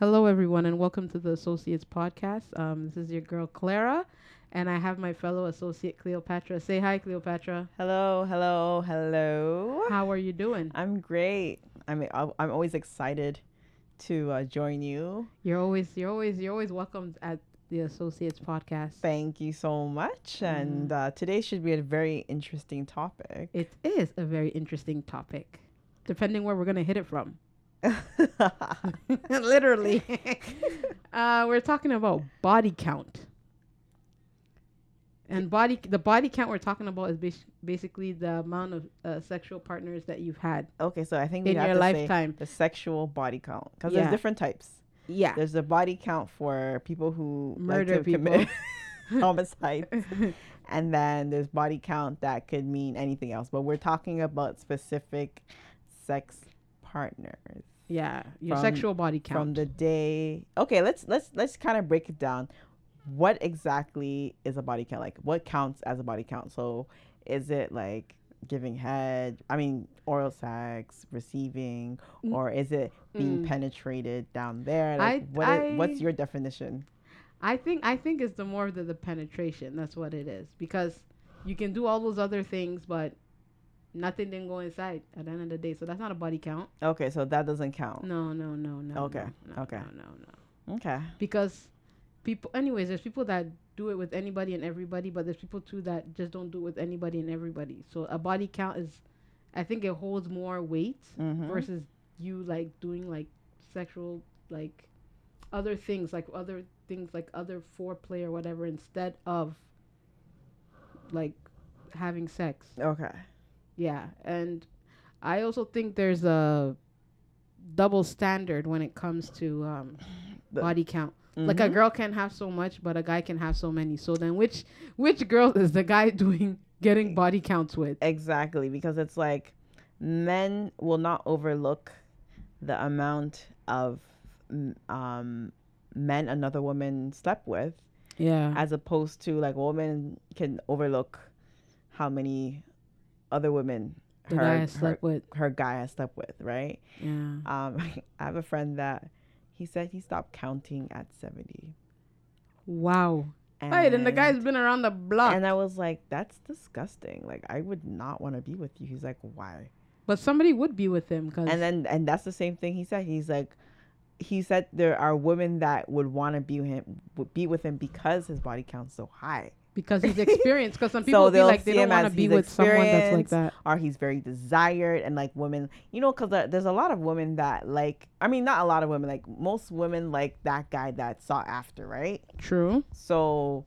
Hello, everyone, and welcome to the Associates Podcast. Um, this is your girl Clara, and I have my fellow associate Cleopatra. Say hi, Cleopatra. Hello, hello, hello. How are you doing? I'm great. I'm I'm I'm always excited to uh, join you. You're always you're always you're always welcomed at the Associates Podcast. Thank you so much. Mm. And uh, today should be a very interesting topic. It is a very interesting topic, depending where we're gonna hit it from. Literally, uh, we're talking about body count. And body, the body count we're talking about is bas- basically the amount of uh, sexual partners that you've had okay, so I think we in have your lifetime. the sexual body count because Yeah. there's different types. Yeah, There's the body count for people who Murder to people. homicide, and then there's body count that could mean anything else. But we're talking about specific sex partners. yeah, your From- sexual body count. from the day okay let's let's let's kind of break it down what exactly is a body count like what counts as a body count so is it like giving head i mean oral sex receiving Mm. or is it being Mm. penetrated down there like I- what i- what's your definition I think I think it's the more the, the penetration. That's what it is because you can do all those other things, but nothing didn't go inside at the end of the day. So that's not a body count. okay so that doesn't count No, no, no, no. Okay, no, no, okay. No, no, no. okay Because people, anyways, there's people that do it with anybody and everybody, but there's people too that just don't do it with anybody and everybody. So a body count is, I think it holds more weight Mhm. versus you like doing like sexual like other things like other things like other foreplay or whatever instead of like having sex okay yeah and i also think there's a double standard when it comes to um body count. Like a Mhm. girl can have so much but a guy can have so many. So then which which girl is the guy doing getting body counts with? Exactly, because it's like men will not overlook the amount of um, men another woman slept with, yeah. as opposed to like women can overlook how many other women the guy has slept with her, her guy I slept with, right? yeah Um, I have a friend that he said he stopped counting at seventy. wow Right, and the guy's been around the block. and I was like, that's disgusting. Like, I would not want to be with you. He's like, why? but somebody would be with him because and then and that's the same thing he said he's like he said there are women that would want to be with him would be with him because his body count's so high because he's experienced. Because some So people be they'll like they don't want to be with someone that's like that. or he's very desired and like women you know because there's a lot of women that like i mean not a lot of women like most women like that guy that sought after right True. so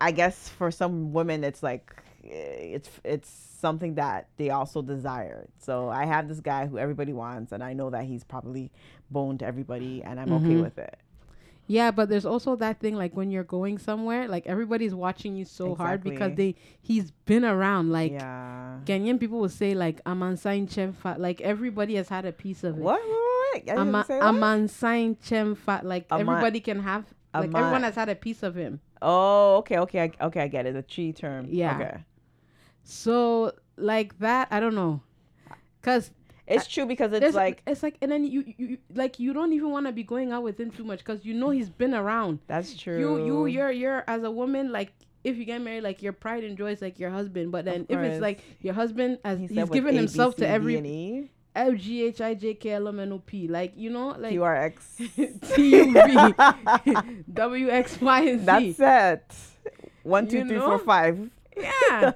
i guess for some women it's like eh, it's it's something that they also desire so i have this guy who everybody wants and i know that he's probably boned everybody and i'm okay Mhm. with it Yeah, but there's also that thing like when you're going somewhere, like everybody's watching you so hard because they he's been around. Like yeah Kenyan people will say like Amansain Chemfa. Like everybody has had a piece of it. what, what, what? Ama-? Amansain Chemfa. Like everybody can have. Like everyone has had a piece of him. oh okay okay I, okay i get it the Twi term Yeah. okay So like that, I don't know, cause it's true because it's There's like it's like and then you, you, you like you don't even want to be going out with him too much because you know he's been around. that's true You you you're you're as a woman like if you get married like your pride and joy is like your husband, but then if it's like your husband as He he's given himself to every L G H I J K L M N O P like you know like QRX. T U V W X Y and Z. That's it. One, two, You three, know? four, five. yeah.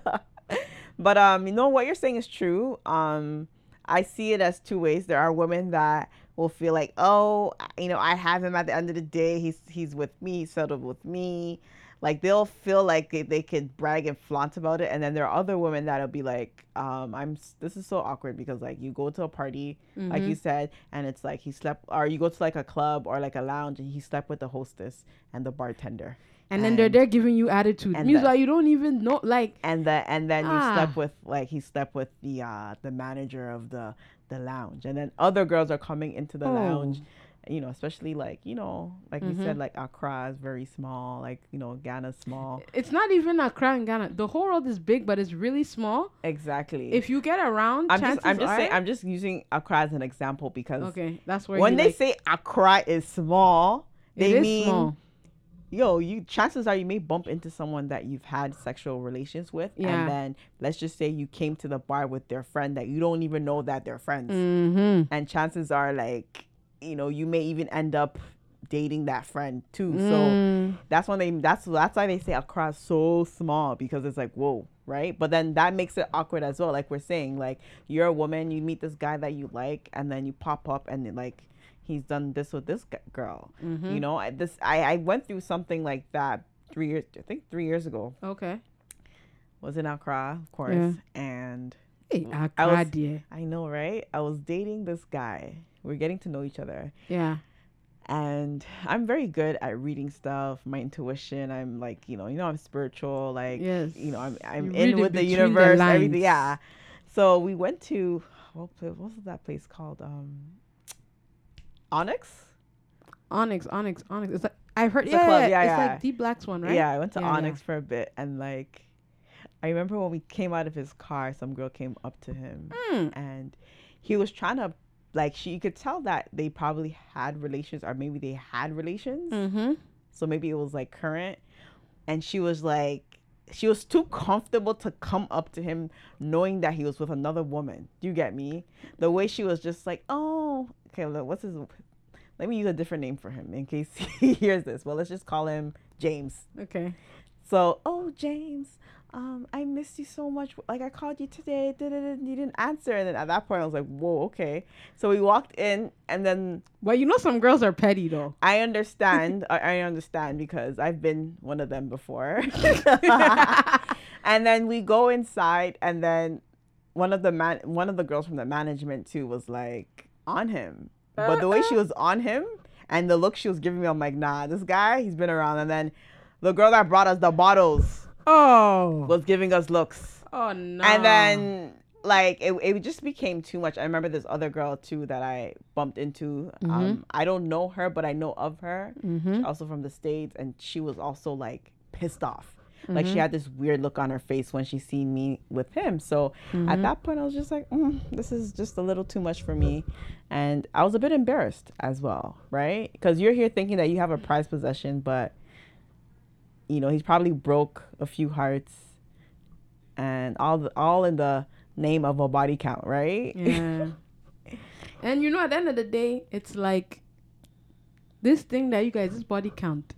but um, you know what you're saying is true. Um, I see it as two ways. There are women that will feel like, oh, you know, I have him at the end of the day. He's he's with me, he's settled with me. Like they'll feel like they, they could brag and flaunt about it, and then there are other women that'll be like, um, I'm. This is so awkward because like you go to a party, like Mm-hmm. you said, and it's like he slept, or you go to like a club or like a lounge, and he slept with the hostess and the bartender. And then they're there giving you attitude. and the- like you don't even know like and the and then you Ah. slept with like he slept with the uh the manager of the the lounge and then other girls are coming into the Oh. lounge you know, especially like you know, like you Mhm. said, like Accra is very small, like you know, Ghana's small. It's not even Accra and Ghana. The whole world is big, but it's really small. Exactly. If you get around, I'm just, I'm just are, saying, I'm just using Accra as an example because okay, that's where when they like, say Accra is small, they mean small. Yo, you chances are you may bump into someone that you've had sexual relations with, Yeah. and then let's just say you came to the bar with their friend that you don't even know that they're friends, Mm-hmm. and chances are like, you know, you may even end up dating that friend too. So Mm. that's when they that's that's why they say is so small because it's like whoa, right? But then that makes it awkward as well. Like we're saying, like you're a woman, you meet this guy that you like, and then you pop up and like he's done this with this girl. Mhm. You know, I, this I I went through something like that three years I think three years ago. Okay. Was in Accra, of course, Yeah. and Hey, I Accra, was- dear. I know, right? I was dating this guy. We're getting to know each other. Yeah. and I'm very good at reading stuff, my intuition. I'm like, you know, you know, I'm spiritual. Like, Yes. you know, I'm I'm You in with the the universe, everything. Yeah. So we went to what what was that place called? Um, Onyx. Onyx, Onyx, Onyx. It's like I've heard. It's Yeah, club, yeah, yeah, It's yeah. like Deep Black's one, right? Yeah, I went to Yeah, yeah. Onyx for a bit, and like, I remember when we came out of his car, some girl came up to him, Mm. and he was trying to. Like she you could tell that they probably had relations or maybe they had relations. Mm-hmm. so maybe it was like current and she was like she was too comfortable to come up to him knowing that he was with another woman do you get me the way she was just like oh okay look, what's his let me use a different name for him in case he hears this well let's just call him james Okay. so oh james um, I missed you so much. Like I called you today, da-da-da, you didn't answer. And then at that point, I was like, "Whoa, okay." So we walked in, and then Well, you know, some girls are petty though. I understand. I, I understand because I've been one of them before. and then we go inside, and then one of the man, one of the girls from the management too, was like on him. But the way she was on him and the look she was giving me, I'm like, nah, this guy, he's been around. And then the girl that brought us the bottles Oh. was giving us looks. Oh no. And then like it, it just became too much. I remember this other girl too that I bumped into. Um, I don't know her, but I know of her. Mm-hmm. She's also from the states, and she was also like pissed off. Like Mm-hmm. she had this weird look on her face when she seen me with him. So Mm-hmm. at that point, I was just like, mm, "This is just a little too much for me," and I was a bit embarrassed as well, right? Because you're here thinking that you have a prized possession, but you know he's probably broke a few hearts, and all the, all in the name of a body count, right? Yeah. and you know, at the end of the day, it's like this thing that you guys, this body count.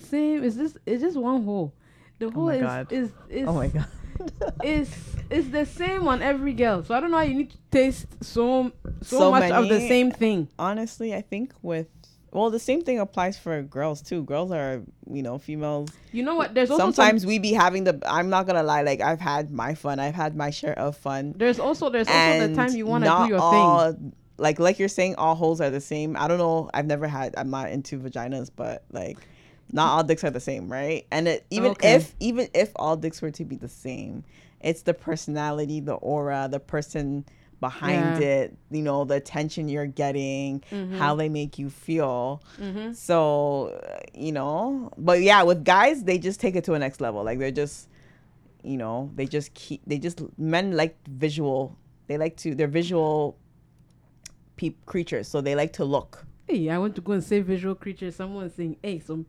Same. Is this? Is just one hole? The oh hole my is, God. is is oh my god. is is the same on every girl. So I don't know how you need to taste so so, So much of the same thing. honestly, I think with well, the same thing applies for girls too. Girls are, you know, females. You know what? There's also Sometimes some, we be having the. I'm not gonna lie. Like I've had my fun. I've had my share of fun. there's also there's also the time you want to do your thing. all, Like like you're saying, all holes are the same. I don't know. I've never had. I'm not into vaginas, but like, not all dicks are the same, right? And it, even Okay. if even if all dicks were to be the same, it's the personality, the aura, the person behind Yeah. it. You know, the attention you're getting, Mhm. how they make you feel. Mhm. So, uh, you know, but yeah, with guys, they just take it to a next level. Like they're just, you know, they just keep, they just, men like visual. They like to, they're visual peop creatures. So they like to look. Hey, I want to go and say visual creatures. Someone's saying, "Hey, some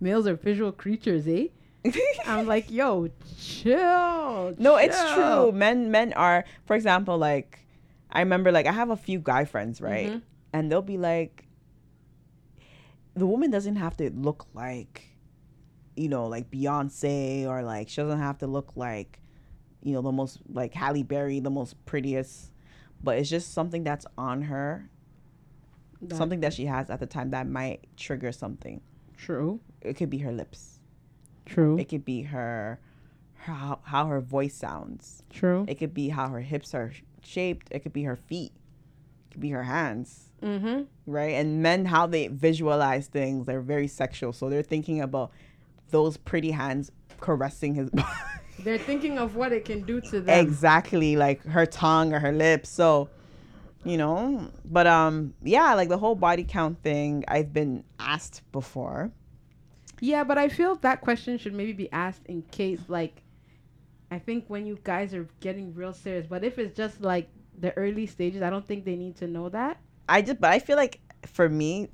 males are visual creatures, eh?" I'm like, "Yo, chill." no, it's true. Men, men are, for example, like, I remember, like, I have a few guy friends, right? Mhm. And they'll be like, the woman doesn't have to look like, you know, like Beyonce or like she doesn't have to look like, you know, the most like Halle Berry, the most prettiest, but it's just something that's on her, That- something that she has at the time that might trigger something. True. It could be her lips. True. It could be her, her how, how her voice sounds. True. It could be how her hips are shaped. It could be her feet. It could be her hands. Mm-hmm. right? And men, how they visualize things, they're very sexual. So they're thinking about those pretty hands caressing his body. They're thinking of what it can do to them. exactly, like her tongue or her lips. So you know but um yeah like the whole body count thing i've been asked before Yeah, but I feel that question should maybe be asked in case, like, I think when you guys are getting real serious. But if it's just like the early stages, I don't think they need to know that. i just but i feel like for me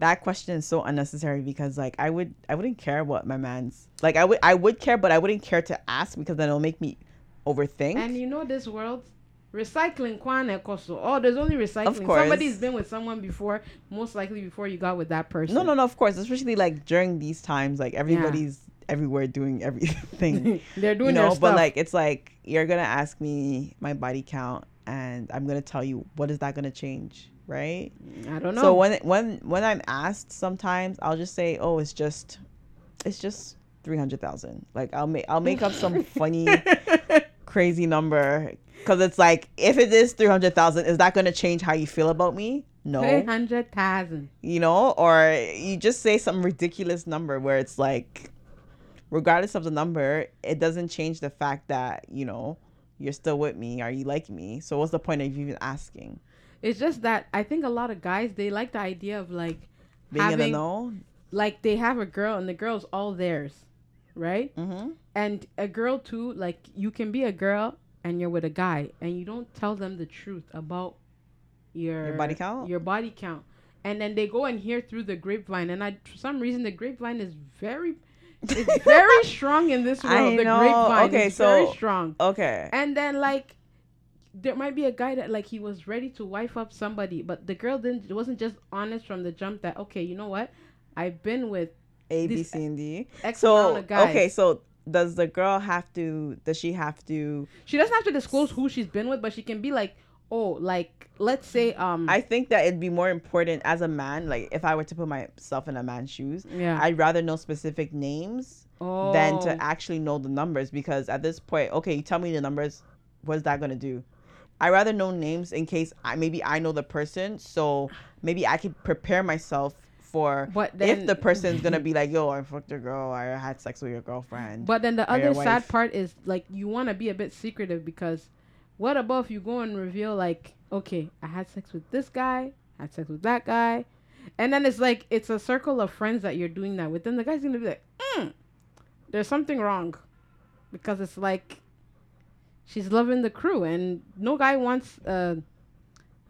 that question is so unnecessary because like i would i wouldn't care what my man's like i would i would care but i wouldn't care to ask because then it'll make me overthink And you know this world, recycling kwane koso. Oh, there's only recycling. course. Somebody's been with someone before, most likely before you got with that person. no no no of course especially like during these times like everybody's everywhere doing everything They're doing you know their but stuff. like it's like you're gonna ask me my body count and i'm gonna tell you what is that gonna change right I don't know. so when when when i'm asked sometimes i'll just say oh it's just it's just 300000 like i'll make i'll make up some funny crazy number because it's like if it is 300000 is that gonna change how you feel about me no Three hundred thousand. you know or you just say some ridiculous number where it's like regardless of the number it doesn't change the fact that you know you're still with me are you like me so what's the point of even asking It's just that I think a lot of guys they like the idea of like being in the having know like they have a girl and the girl's all theirs, right? mm-hmm. And a girl too, like you can be a girl and you're with a guy and you don't tell them the truth about your Your body count? Your body count. And then they go and hear through the grapevine and I for some reason the grapevine is very it's very strong in this I world. The know. grapevine Okay, is very so- strong. okay And then like there might be a guy that like he was ready to wife up somebody, but the girl didn't It wasn't just honest from the jump that okay, you know what? I've been with A, B, C, and d X so okay so does the girl have to does she have to She doesn't have to disclose who she's been with, but she can be like, oh, like let's say um i think that it'd be more important as a man like if i were to put myself in a man's shoes yeah. i'd rather know specific names oh. than to actually know the numbers because at this point, okay, you tell me the numbers, what is that gonna do? I rather know names in case I maybe I know the person, so maybe I could prepare myself for But if the person's gonna be like, yo, I fucked your girl, I had sex with your girlfriend. But then the or other sad part is like you want to be a bit secretive because what about if you go and reveal like, okay, I had sex with this guy, I had sex with that guy, and then it's like it's a circle of friends that you're doing that with. Then the guy's gonna be like, mm, there's something wrong, because it's like she's loving the crew, and no guy wants a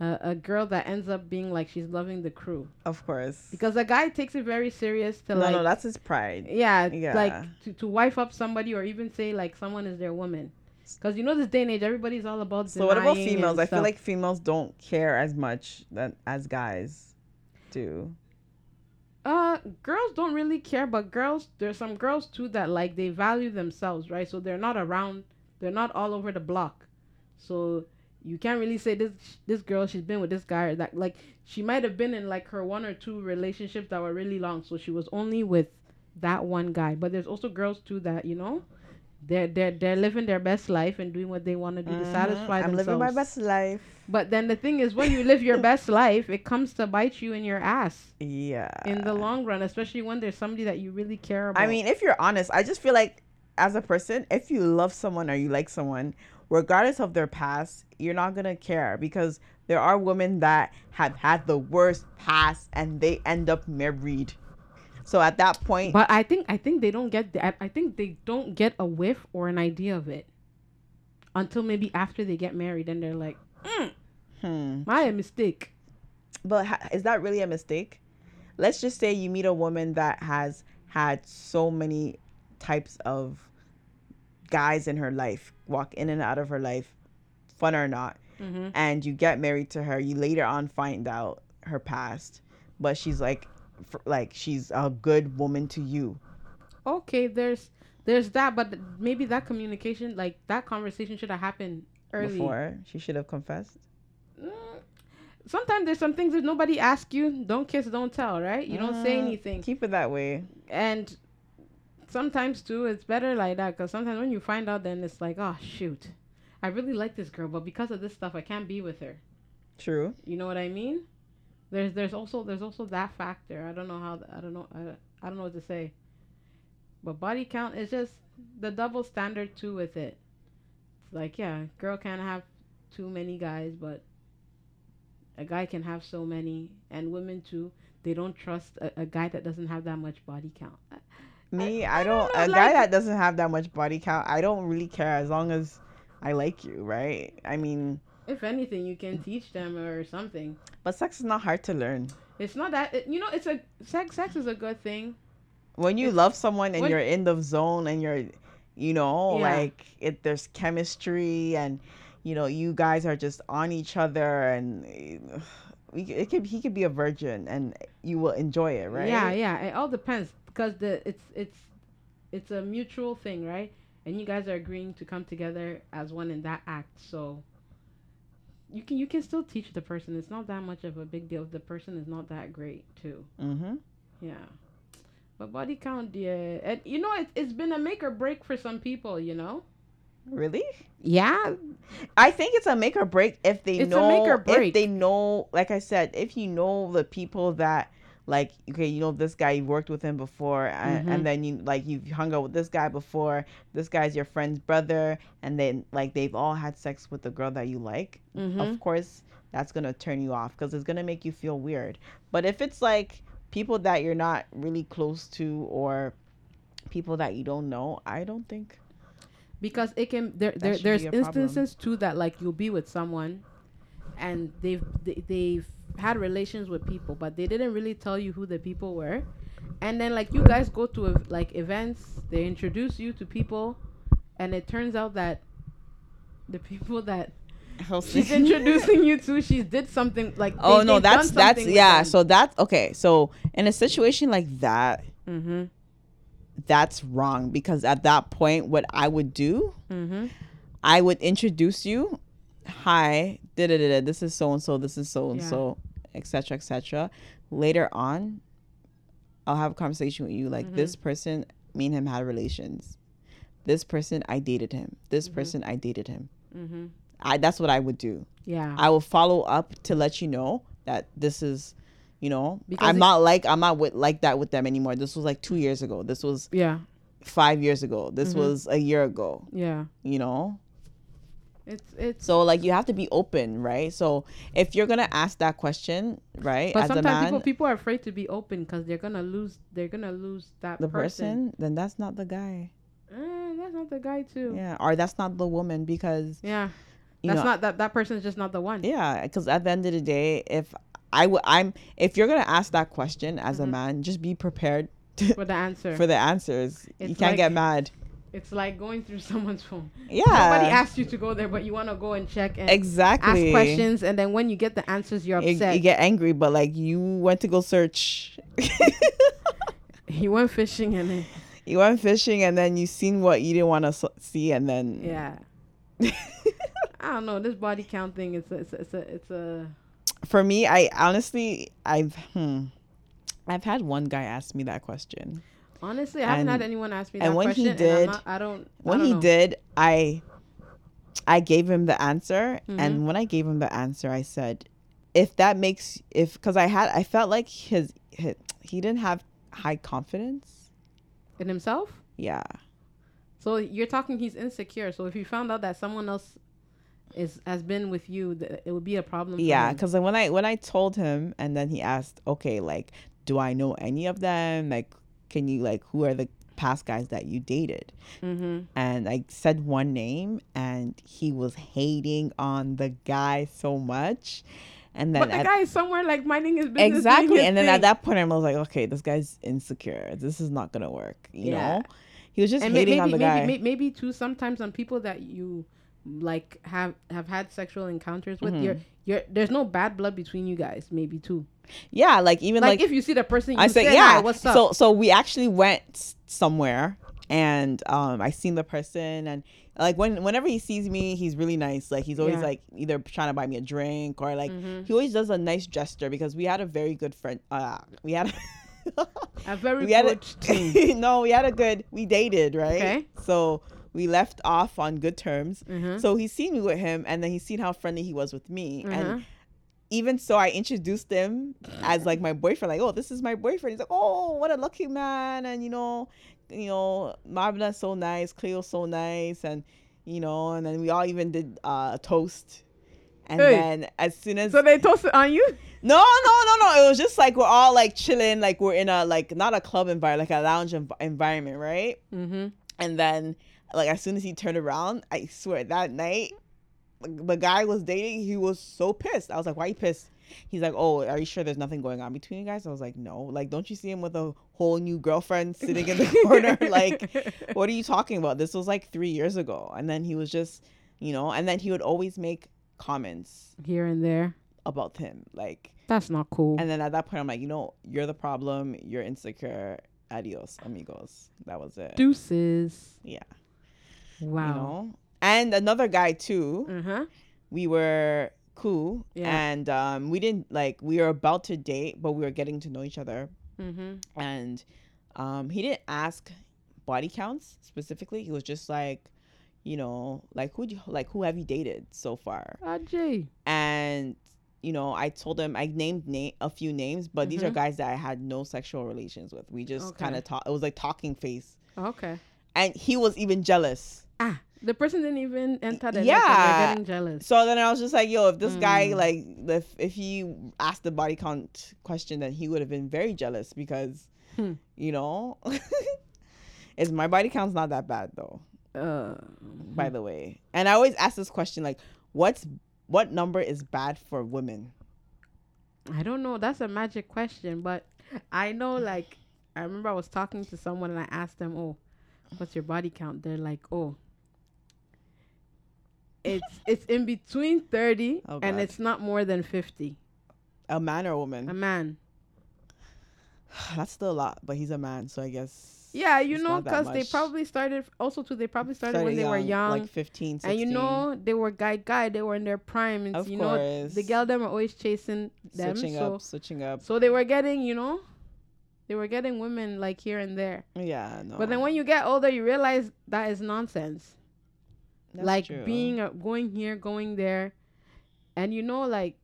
a, a girl that ends up being like she's loving the crew of course. because a guy takes it very serious to no, like no, no, that's his pride. yeah, Yeah. like to, to wife up somebody or even say like someone is their woman. Because you know this day and age, everybody's all about. The So what about females? I feel like females don't care as much that as guys do. uh, girls don't really care, but girls, there's some girls too that like they value themselves, right? So they're not around, they're not all over the block. So you can't really say this this girl she's been with this guy or that like she might have been in like her one or two relationships that were really long, so she was only with that one guy. But there's also girls too that you know. They're, they're, they're living their best life and doing what they want to do to Mhm. satisfy I'm themselves. living my best life. But then the thing is, when you live your best life, it comes to bite you in your ass Yeah. in the long run, especially when there's somebody that you really care about. I mean, if you're honest, I just feel like as a person, if you love someone or you like someone, regardless of their past, you're not gonna care because there are women that have had the worst past and they end up married. So at that point, but I think I think they don't get that. I, think they don't get a whiff or an idea of it until maybe after they get married and they're like, mm, hmm, my mistake. but ha- is that really a mistake? Let's just say you meet a woman that has had so many types of guys in her life walk in and out of her life, fun or not. hmm and you get married to her you later on find out her past but she's like like she's a good woman to you Okay, there's there's that, but maybe that communication, like that conversation, should have happened early. before she should have confessed Mm, Sometimes there's some things that nobody asks you. Don't kiss, don't tell, right? You don't say Mm, anything. keep it that way And sometimes too, it's better like that because sometimes when you find out, then it's like, oh shoot, I really like this girl, but because of this stuff, I can't be with her. true You know what I mean? There's there's also there's also that factor. I don't know how I don't know I, I don't know what to say. But body count is just the double standard too with it. It's like yeah, girl can't have too many guys, but a guy can have so many, and women too. They don't trust a, a guy that doesn't have that much body count. Me, I I, don't. don't know, a guy like- that doesn't have that much body count, I don't really care as long as I like you, right? I mean, If anything, you can teach them or something. but sex is not hard to learn. It's not that it, you know. It's a sex. Sex is a good thing. When you It's- love someone and when- you're in the zone and you're, you know, Yeah. like it, there's chemistry and, you know, you guys are just on each other and. We, it could he could be a virgin and you will enjoy it, right? Yeah, yeah. It all depends because the it's it's it's a mutual thing, right? And you guys are agreeing to come together as one in that act. So you can you can still teach the person. It's not that much of a big deal. if The person is not that great too. Mm-hmm. Yeah. But body count, yeah, and you know it, it's been a make or break for some people. You know. Really? Yeah. I think it's a make or break if they It's a know make or if break. they know like I said, if you know the people that like okay, you know this guy you've worked with him before and, Mhm. and then you like you've hung out with this guy before, this guy's your friend's brother and then like they've all had sex with the girl that you like. Mm-hmm. Of course, that's going to turn you off cuz it's going to make you feel weird. But if it's like people that you're not really close to or people that you don't know, I don't think because it can there, there there's a problem. instances too that like you'll be with someone and they've they, they've had relations with people but they didn't really tell you who the people were and then like you guys go to ev- like events they introduce you to people and it turns out that the people that she's introducing you to she did something like Oh they, no, that's that's yeah. them. So that's okay. So in a situation like that, mm-hmm that's wrong because at that point, what I would do, mm-hmm I would introduce you. Hi, da da da. da, This is so and so. This is so and so, etc. etc. Later on, I'll have a conversation with you. Like Mhm. this person, me and him had relations. This person, I dated him. This Mhm. person, I dated him. mm-hmm I that's what I would do. yeah I will follow up to let you know that this is, you know, Because I'm it- not like I'm not with like that with them anymore. This was like two years ago. This was yeah five years ago. This Mhm. was a year ago. yeah You know, it's it's so like you have to be open, right? So if you're gonna ask that question, right, But as a sometimes man, people people are afraid to be open because they're gonna lose they're gonna lose that the person. person, then that's not the guy. Eh, that's not the guy too. Yeah, or that's not the woman because Yeah, that's know, not that that person's just not the one. Yeah, because at the end of the day, if I would, I'm if you're gonna ask that question as a Mhm. man, just be prepared For the answer, for the answers. you can't get mad. It's like going through someone's phone. Yeah, Nobody asked you to go there, but you want to go and check and exactly. ask questions, and then when you get the answers, you're You, upset. you get angry, but like you went to go search. you went fishing and then, you went fishing, and then you seen what you didn't want to see, and then yeah. I don't know this body count thing. It's a, it's a, it's a, it's a For me, I honestly, I've hmm, I've had one guy ask me that question. Honestly, I haven't had anyone ask me that and when he question. and I'm did- not, I don't. I when don't he know. did i i gave him the answer Mhm. and when i gave him the answer i said if that makes if because i had i felt like his, his he didn't have high confidence in himself. yeah So you're talking he's insecure. So if you found out that someone else is has been with you, th- it would be a problem. Yeah because when i when i told him and then he asked okay like do i know any of them like can you like who are the past guys that you dated Mm-hmm. and I said one name and he was hating on the guy so much. And then But the at- guy is somewhere like minding his business. exactly his and then at that point i was like okay this guy's insecure this is not gonna work you Yeah. know he was just and hating maybe on the maybe, guy may- maybe too sometimes on people that you like have have had sexual encounters with Mhm. you're you're there's no bad blood between you guys maybe too yeah like even like, like, if you see the person you i said say, yeah "Hi, what's up so so we actually went somewhere and um i seen the person and like when whenever he sees me he's really nice like he's always Yeah. like either trying to buy me a drink or like Mhm. he always does a nice gesture because we had a very good friend uh we had a very we had good a, no we had a good we dated right Okay. so we left off on good terms Mhm. So he's seen me with him, and then he's seen how friendly he was with me. Mhm. And even so, I introduced him as like my boyfriend. Like, oh, this is my boyfriend. He's like, oh, what a lucky man. And you know, you know, Marvina's so nice, Cleo's so nice, and you know, and then we all even did uh, a toast. And Hey. then as soon as So they toasted on you? no, no, no, no. It was just like we're all like chilling, like we're in a like not a club environment, like a lounge env- environment, right? Mm-hmm. And then like as soon as he turned around, I swear that night, the guy was dating. He was so pissed. I was like, "Why you pissed?" He's like, "Oh, are you sure there's nothing going on between you guys?" I was like, "No. Like, don't you see him with a whole new girlfriend sitting in the corner? like, what are you talking about? This was like three years ago." And then he was just, you know, and then he would always make comments here and there. about him, like. That's not cool. And then at that point, I'm like, you know, you're the problem. You're insecure. Adios, amigos. That was it. Deuces. Yeah. Wow. You know? And another guy too. Uh huh. We were cool. Yeah. And um, we didn't like we were about to date, but we were getting to know each other. Mm-hmm. And um, he didn't ask body counts specifically. He was just like, you know, like who you, like who have you dated so far? Ajay. And you know, I told him I named name a few names, but these are Mhm. guys that I had no sexual relations with. We just Okay. kind of talk. It was like talking face, Okay. and he was even jealous. Ah, the person didn't even enter the Yeah. getting jealous. So then I was just like, yo, if this guy Mm. like if if he asked the body count question, then he would have been very jealous because Hmm. you know, is my body count's not that bad though. Uh, By the way, and I always ask this question like, what's what number is bad for women? I don't know. That's a magic question, but I know like I remember I was talking to someone and I asked them, "Oh, what's your body count?" They're like, "Oh, it's it's in between 30 Oh, and it's not more than 50." A man or a woman? A man. That's still a lot, but he's a man, so I guess. Yeah, you know, because they probably started also too. They probably started, when Started they were young, like 15, 16. and you know they were guy guy. They were in their prime, and of you course, know the girl them are always chasing them. switching so up, switching up. so they were getting, you know, they were getting women like here and there. Yeah, no. But then when you get older, you realize that is nonsense. That's like true. being a, going here, going there, and you know, like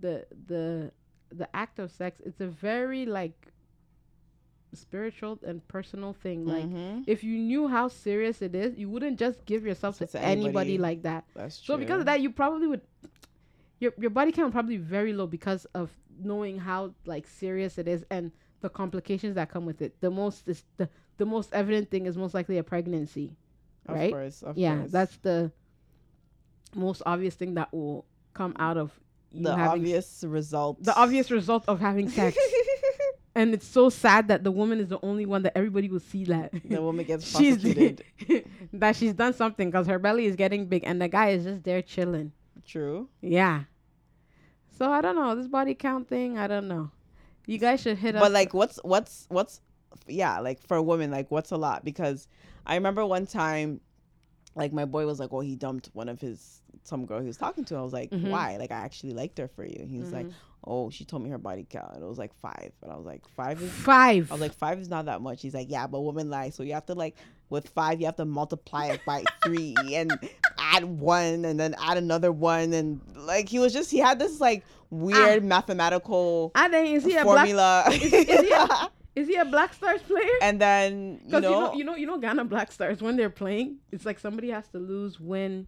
the the the act of sex. It's a very like spiritual and personal thing. Like Mhm. if you knew how serious it is, you wouldn't just give yourself to To anybody. anybody. like that. that's true. So because of that, you probably would your your body count probably very low because of knowing how like serious it is and the complications that come with it. The most is the the most evident thing is most likely a pregnancy. Of right? course, of yeah, course. that's the most obvious thing that will come out of the obvious result. the obvious result of having sex. and it's so sad that the woman is the only one that everybody will see that the woman gets she's prostituted. that she's done something because her belly is getting big and the guy is just there chilling. True. Yeah. So I don't know this body count thing. I don't know. You guys should hit us. But like, what's what's what's yeah, like for a woman, like what's a lot? Because I remember one time, like my boy was like, well, he dumped one of his some girl he was talking to." I was like, Mhm. "Why?" Like I actually liked her for you. He was like, Mhm. "Oh, she told me her body count, and it was like five. And I was like, five is." five. I was like, five is not that much. He's like, yeah, but women lie. So you have to like, with five, you have to multiply it by three and add one and then add another one. And like, he was just, he had this like weird mathematical I think is he a black? formula. is he a- Is he a Black Stars player? and then, you Because you, know, know, you know, you know, Ghana Black Stars when they're playing, it's like somebody has to lose, when.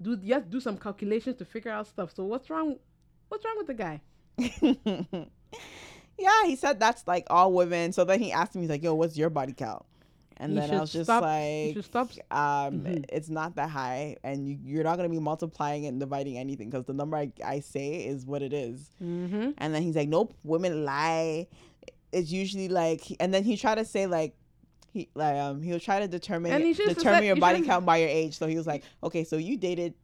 do you have to do some calculations to figure out stuff. So what's wrong? What's wrong with the guy? yeah, he said that's like all women. So then he asked me, he's like, yo, what's your body count? And He then I was just stop- like, You um Mhm. it's not that high and you, you're not going to be multiplying and dividing anything because the number I, I say is what it is Mm-hmm. and then he's like nope women lie it's usually like and then he tried to say like he like um he'll try to determine And determine said- your you body count by your age so he was like okay so you dated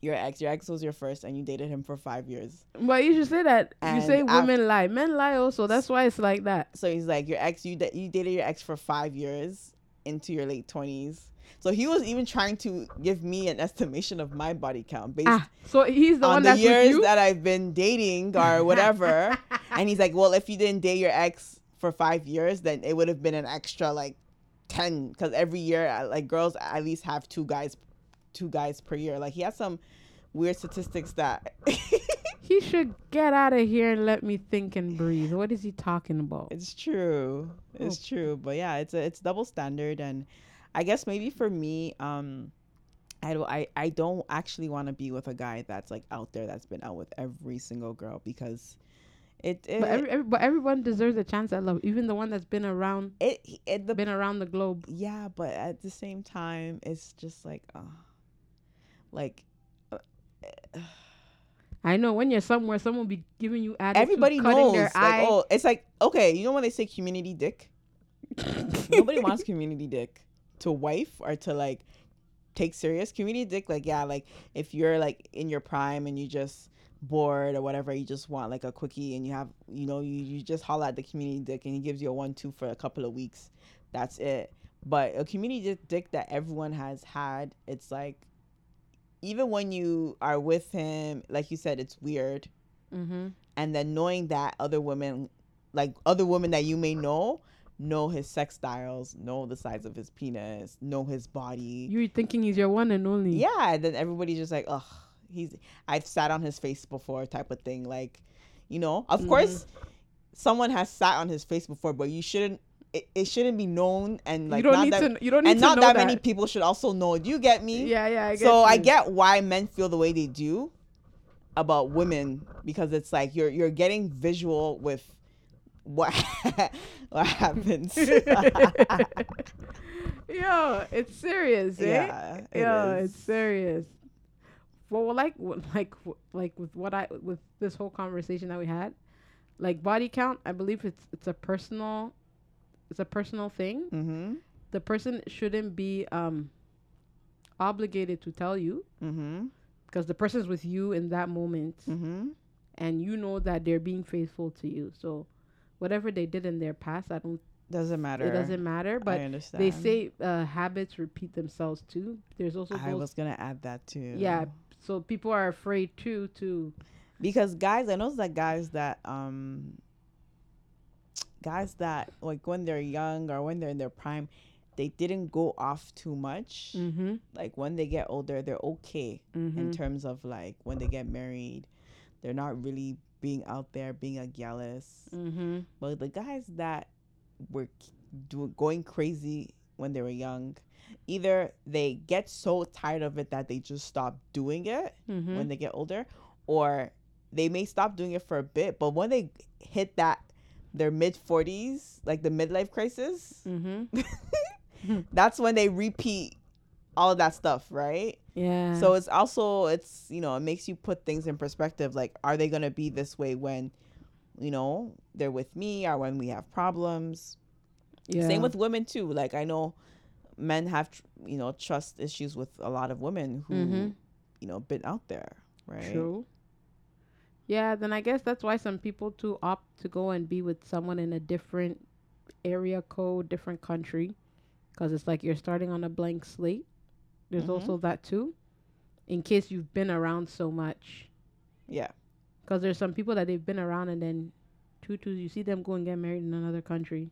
your ex your ex was your first and you dated him for five years But you should say that. you say women lie. Men lie also. That's why it's like that. so he's like your ex you da- you dated your ex for five years into your late 20s so he was even trying to give me an estimation of my body count based Ah, so he's the on one the years that I've been dating or whatever. and he's like, well, if you didn't date your ex for five years, then it would have been an extra like ten, because every year, uh, like girls at least have two guys, two guys per year. Like he has some weird statistics that he should get out of here and let me think and breathe. What is he talking about? it's true, it's Oh. true. But yeah, it's a it's double standard, and I guess maybe for me, um. I don't I, I don't actually want to be with a guy that's like out there that's been out with every single girl because it, it But every, every, but everyone deserves a chance at love, even the one that's been around it, it the been around the globe. yeah but at the same time it's just like uh like uh, I know when you're somewhere, someone will be giving you attitude, everybody cutting knows like eye. oh it's like okay you know when they say community dick nobody wants community dick to wife or to like take serious community dick like yeah like if you're like in your prime and you just bored or whatever you just want like a quickie and you have you know you, you just holler at the community dick and he gives you a one two for a couple of weeks that's it but a community dick- dick that everyone has had it's like even when you are with him like you said it's weird mm-hmm. and then knowing that other women like other women that you may know know his sex styles know the size of his penis know his body You're thinking he's your one and only. yeah and then everybody's just like ugh he's i've sat on his face before type of thing like you know of Mhm. course someone has sat on his face before but you shouldn't it, it shouldn't be known and like you don't not need that to. You don't need and to not know that, that many people should also know do you get me Yeah, yeah. I get so I get why men feel the way they do about women because it's like you're you're getting visual with what what happens. Yo, it's serious, eh? yeah, it Yo, is. it's serious. Well, like, like, like with what I with this whole conversation that we had, like body count. I believe it's it's a personal, it's a personal thing. Mhm. The person shouldn't be um obligated to tell you because the person's with you in that moment, Mhm. and you know that they're being faithful to you. So, whatever they did in their past, I don't. Doesn't matter. It doesn't matter. But I understand. they say uh, habits repeat themselves too. There's also I was gonna add that too. Yeah, so people are afraid too to because guys, I know that guys that um, guys that like when they're young or when they're in their prime, they didn't go off too much. mm-hmm, Like when they get older, they're okay. mm-hmm. in terms of like when they get married, they're not really being out there being a gallus. Mm-hmm. But the guys that were going crazy when they were young, either they get so tired of it that they just stop doing it Mm-hmm. when they get older, or they may stop doing it for a bit, but when they hit that their mid 40s, like the midlife crisis, mm-hmm. that's when they repeat all of that stuff, right? Yeah. So it's also it's you know it makes you put things in perspective. Like, are they gonna be this way when, you know, they're with me or when we have problems? yeah. Same with women too. Like I know men have tr- you know trust issues with a lot of women who Mhm. you know been out there, right? True. Yeah, then I guess that's why some people too opt to go and be with someone in a different area code, different country, because it's like you're starting on a blank slate. There's Mhm. also that too, in case you've been around so much. Yeah. Because there's some people that they've been around and then, two two, you see them go and get married in another country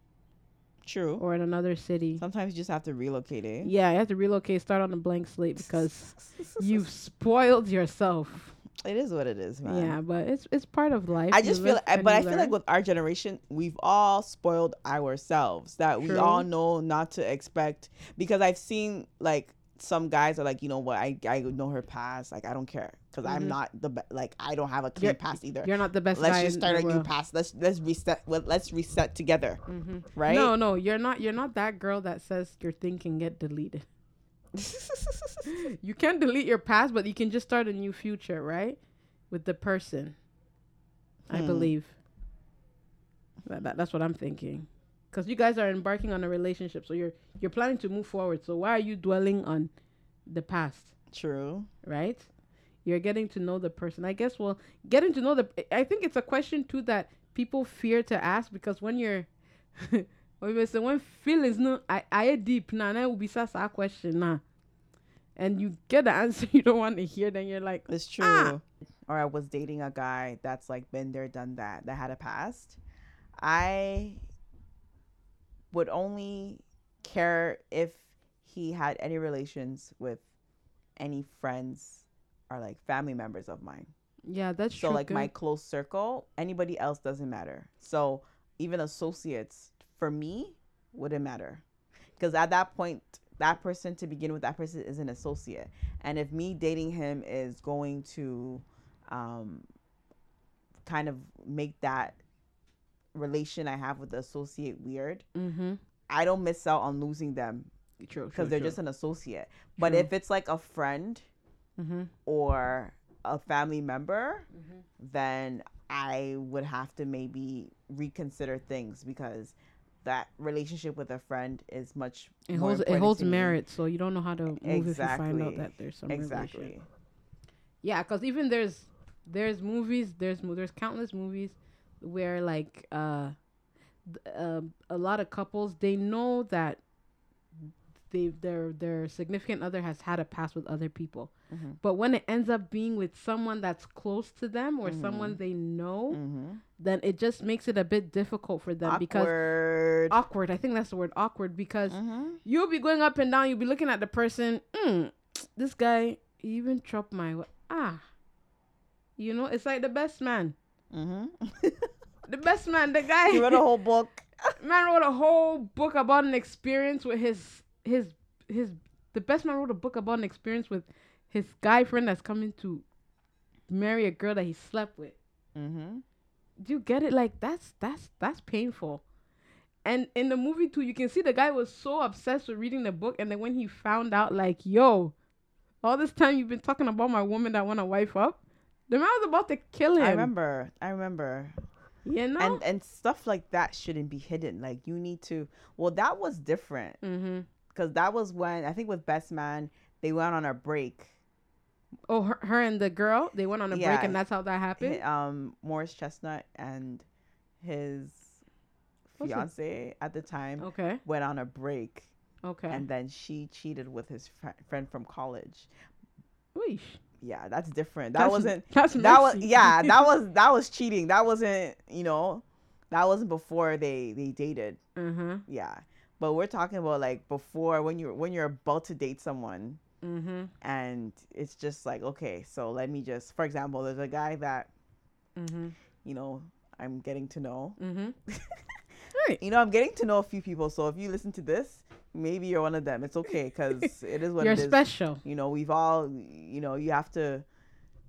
True. or in another city. Sometimes you just have to relocate it. Yeah, you have to relocate, start on a blank slate because you've spoiled yourself. it is what it is, man. Yeah, but it's it's part of life. I You just feel, live I- but you I feel like with our generation, we've all spoiled ourselves. That we all know not to expect because I've seen like some guys are like, you know what, I I know her past, like I don't care because Mhm. I'm not the be- like I don't have a clean You're- past either. you're not the best Let's guy just start a new past. Let's let's reset. well, Let's reset together, hmm right? No, no, you're not. You're not that girl that says your thing can get deleted. You can delete your past, but you can just start a new future, right? With the person. I Hmm. believe. That, that, that's what I'm thinking. Because you guys are embarking on a relationship, so you're you're planning to move forward. So why are you dwelling on the past? True. right? You're getting to know the person. I guess well, getting to know the I think it's a question too that people fear to ask because when you're when you say when feelings no I I deep now nah, will be such a question now. And you get the answer you don't want to hear, then you're like, It's true. Ah. Or I was dating a guy that's like been there, done that, that had a past. I would only care if he had any relations with any friends or like family members of mine. yeah, that's true. So true. like my close circle, anybody else doesn't matter. So even associates for me wouldn't matter. Because at that point, that person to begin with, that person is an associate. And if me dating him is going to um, kind of make that relation I have with the associate weird, Mm-hmm. I don't miss out on losing them True. because they're just an associate. But True. if it's like a friend Mm-hmm. or a family member, Mhm. then I would have to maybe reconsider things because that relationship with a friend is much It more holds it holds merit, so you don't know how to move if you find out Exactly. that there's some relation. Exactly. Yeah, because even there's there's movies there's there's countless movies where like uh, th- um a lot of couples they know that they their their significant other has had a past with other people, Mhm. but when it ends up being with someone that's close to them or someone Mhm. they know, Mm-hmm. then it just makes it a bit difficult for them because Awkward. awkward. I think that's the word awkward because Mhm. you'll be going up and down. You'll be looking at the person. Mm, this guy even chopped my ah. You know, it's like the best man. Mhm. The best man. The guy. He wrote a whole book. man wrote a whole book about an experience with his his his. The best man wrote a book about an experience with his guy friend that's coming to marry a girl that he slept with. Mm-hmm. Do you get it? Like that's that's that's painful. And in the movie too, you can see the guy was so obsessed with reading the book, and then when he found out, like, yo, all this time you've been talking about my woman that want to wife up, the man was about to kill him. I remember. I remember. You know. And and stuff like that shouldn't be hidden. Like you need to. Well, that was different mm-hmm. because that was when I think with Best Man they went on a break. Oh, her, her and the girl, they went on a break, and that's how that happened. Um, Morris Chestnut and his What's it- fiance at the time Okay. went on a break, Okay. and then she cheated with his fr- friend from college. Weesh. Yeah, that's different. That That's- wasn't. That's That was yeah. That was that was cheating. That wasn't you know, that wasn't before they they dated. uh-huh. Yeah, but we're talking about like before when you're when you're about to date someone Mm-hmm. and it's just like okay, so let me just for example, there's a guy that Mm-hmm. you know I'm getting to know. Mm-hmm. You know I'm getting to know a few people. So if you listen to this, maybe you're one of them. It's okay because it is what You're it is. special. You know we've all you know you have to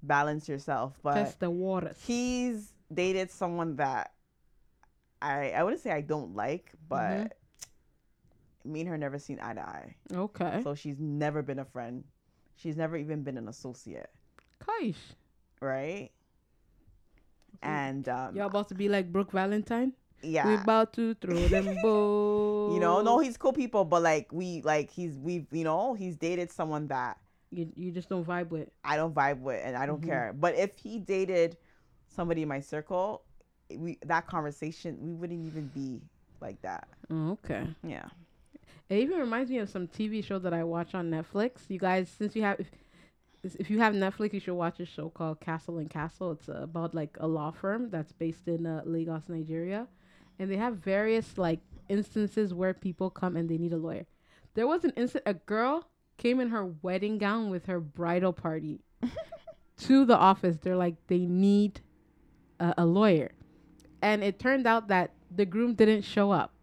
balance yourself, but Test the waters. he's dated someone that I I wouldn't say I don't like, but Mhm. me and her never seen eye to eye. Okay. So she's never been a friend. She's never even been an associate, Kaish. right? And um, Y'all about to be like Brooke Valentine? We yeah, about to throw them both you know, no, he's cool people, but like we like he's we've you know he's dated someone that You, you just don't vibe with. I don't vibe with and I don't Mhm. care. But if he dated somebody in my circle, we that conversation we wouldn't even be like that. Oh, okay. Yeah. It even reminds me of some TV show that I watch on Netflix. You guys, since you have, if, if you have Netflix, you should watch a show called Castle and Castle. It's about like a law firm that's based in uh, Lagos, Nigeria, and they have various like instances where people come and they need a lawyer. There was an instant a girl came in her wedding gown with her bridal party to the office. They're like they need a, a lawyer, and it turned out that the groom didn't show up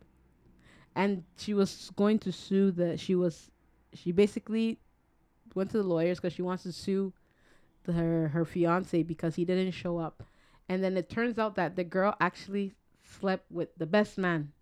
and she was going to sue the she was she basically went to the lawyers because she wants to sue the, her her fiance because he didn't show up and then it turns out that the girl actually slept with the best man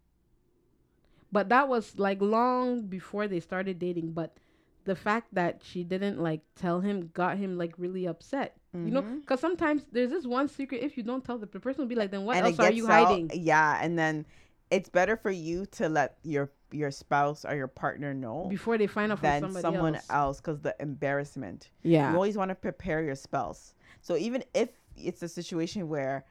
but that was like long before they started dating but the fact that she didn't like tell him got him like really upset you know mm-hmm. because sometimes there's this one secret if you don't tell the, the person will be like then what and else are you out- hiding Yeah, and then it's better for you to let your your spouse or your partner know before they find out than somebody someone else. else because the embarrassment. Yeah. You always want to prepare your spouse. So even if it's a situation where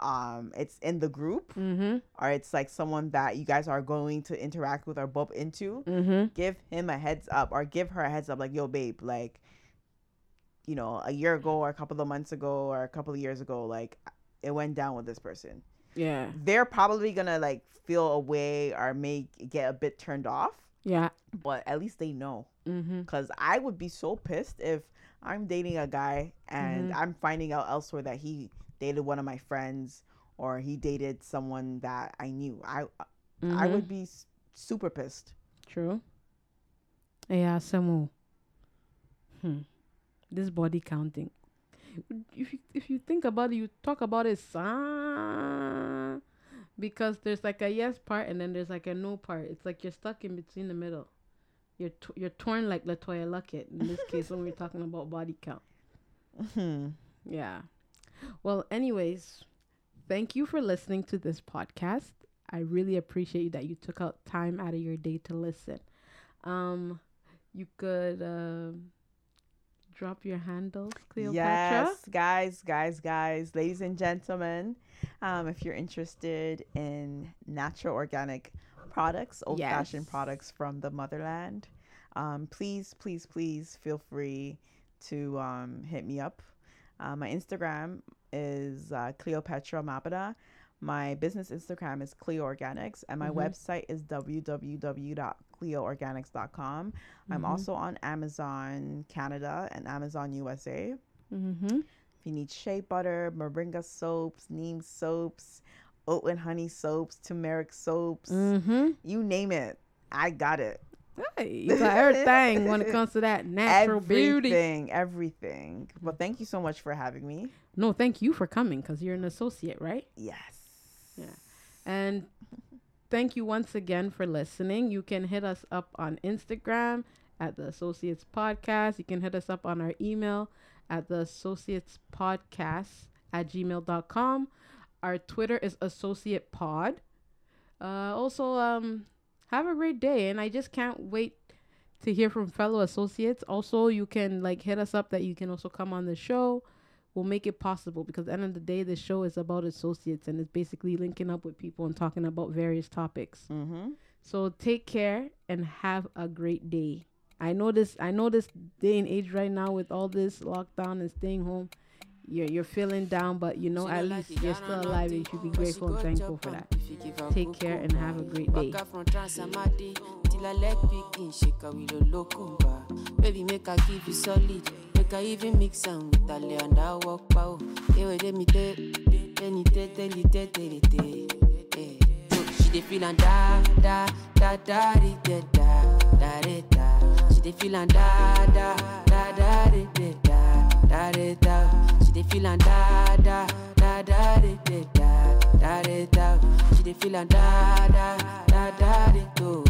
um it's in the group Mm-hmm. or it's like someone that you guys are going to interact with or bump into, Mm-hmm. give him a heads up or give her a heads up like yo babe like you know a year ago or a couple of months ago or a couple of years ago like it went down with this person Yeah. they're probably gonna like feel a way or make get a bit turned off Yeah. but at least they know Mm-hmm. because i would be so pissed if i'm dating a guy and Mhm. i'm finding out elsewhere that he dated one of my friends or he dated someone that i knew i i would be super pissed True. Yeah, Samu. Hmm. This body counting. If you, if you think about it, you talk about it, ah, because there's like a yes part and then there's like a no part. It's like you're stuck in between the middle. You're t- you're torn like LeToya Luckett in this case when we're talking about body count. Hmm. Yeah. Well, anyways, thank you for listening to this podcast. I really appreciate that you took out time out of your day to listen. Um, you could um drop your handles, Cleopatra. Yes, guys, guys, guys, ladies and gentlemen, um, if you're interested in natural organic products, old fashioned products from the motherland, um, please, please, please feel free to um, hit me up. Uh, my Instagram is uh, Cleopatra Mappada. My business Instagram is Cleo Organics, and my Mhm. website is www.cleoorganics.com. I'm Mhm. also on Amazon Canada and Amazon USA. Mm-hmm. If you need shea butter, moringa soaps, neem soaps, oat and honey soaps, turmeric soaps, Mm-hmm. you name it, I got it. Hey, you got everything when it comes to that natural beauty. everything, everything. Well, thank you so much for having me. No, thank you for coming because you're an associate, right? Yes. Yeah. And thank you once again for listening. You can hit us up on Instagram at the Associates Podcast. You can hit us up on our email at the Associates Podcast at gmail.com. Our Twitter is Associate Pod. Uh, also, um, have a great day. And I just can't wait to hear from fellow associates. Also, you can like hit us up that you can also come on the show. We'll make it possible because at the end of the day, the show is about associates and it's basically linking up with people and talking about various topics. Mm-hmm. So take care and have a great day. I know this. I know this day and age right now with all this lockdown and staying home. You're you're feeling down, but you know at least you're still alive and you should be grateful and thankful for that. Take care and have a great day. Waka from Transamadi till I leg begin shake a willow lokumba. Baby, make I give you solid. Make I even mix am with a lay and I walk pow. Ewe de mi te, te ni te te li te te li te. Eh. So she dey feel and da da da da da da da da. She dey feel and da da da da da da da da. Dey feel and da da da da di da da di da. She dey feel and da da da da di do.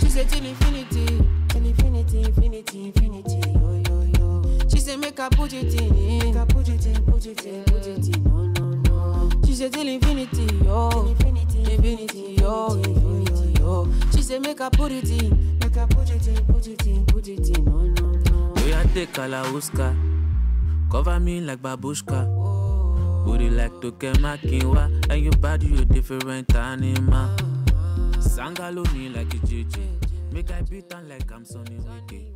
She say till infinity, till infinity, infinity, infinity. Yo yo yo. She say make I put it in, make I put it in, put it in, put it in. No no no. She say till infinity, yo, infinity, infinity, yo, infinity, yo. She say make I put it in, make I put it in, put it in, put it in. No no no. We are take Kalauska. Cover me like babushka. Booty like to get my quinoa. And your body, you a different animal. Sangalo me like a JJ. Make I beat on like I'm Sonny Wiki.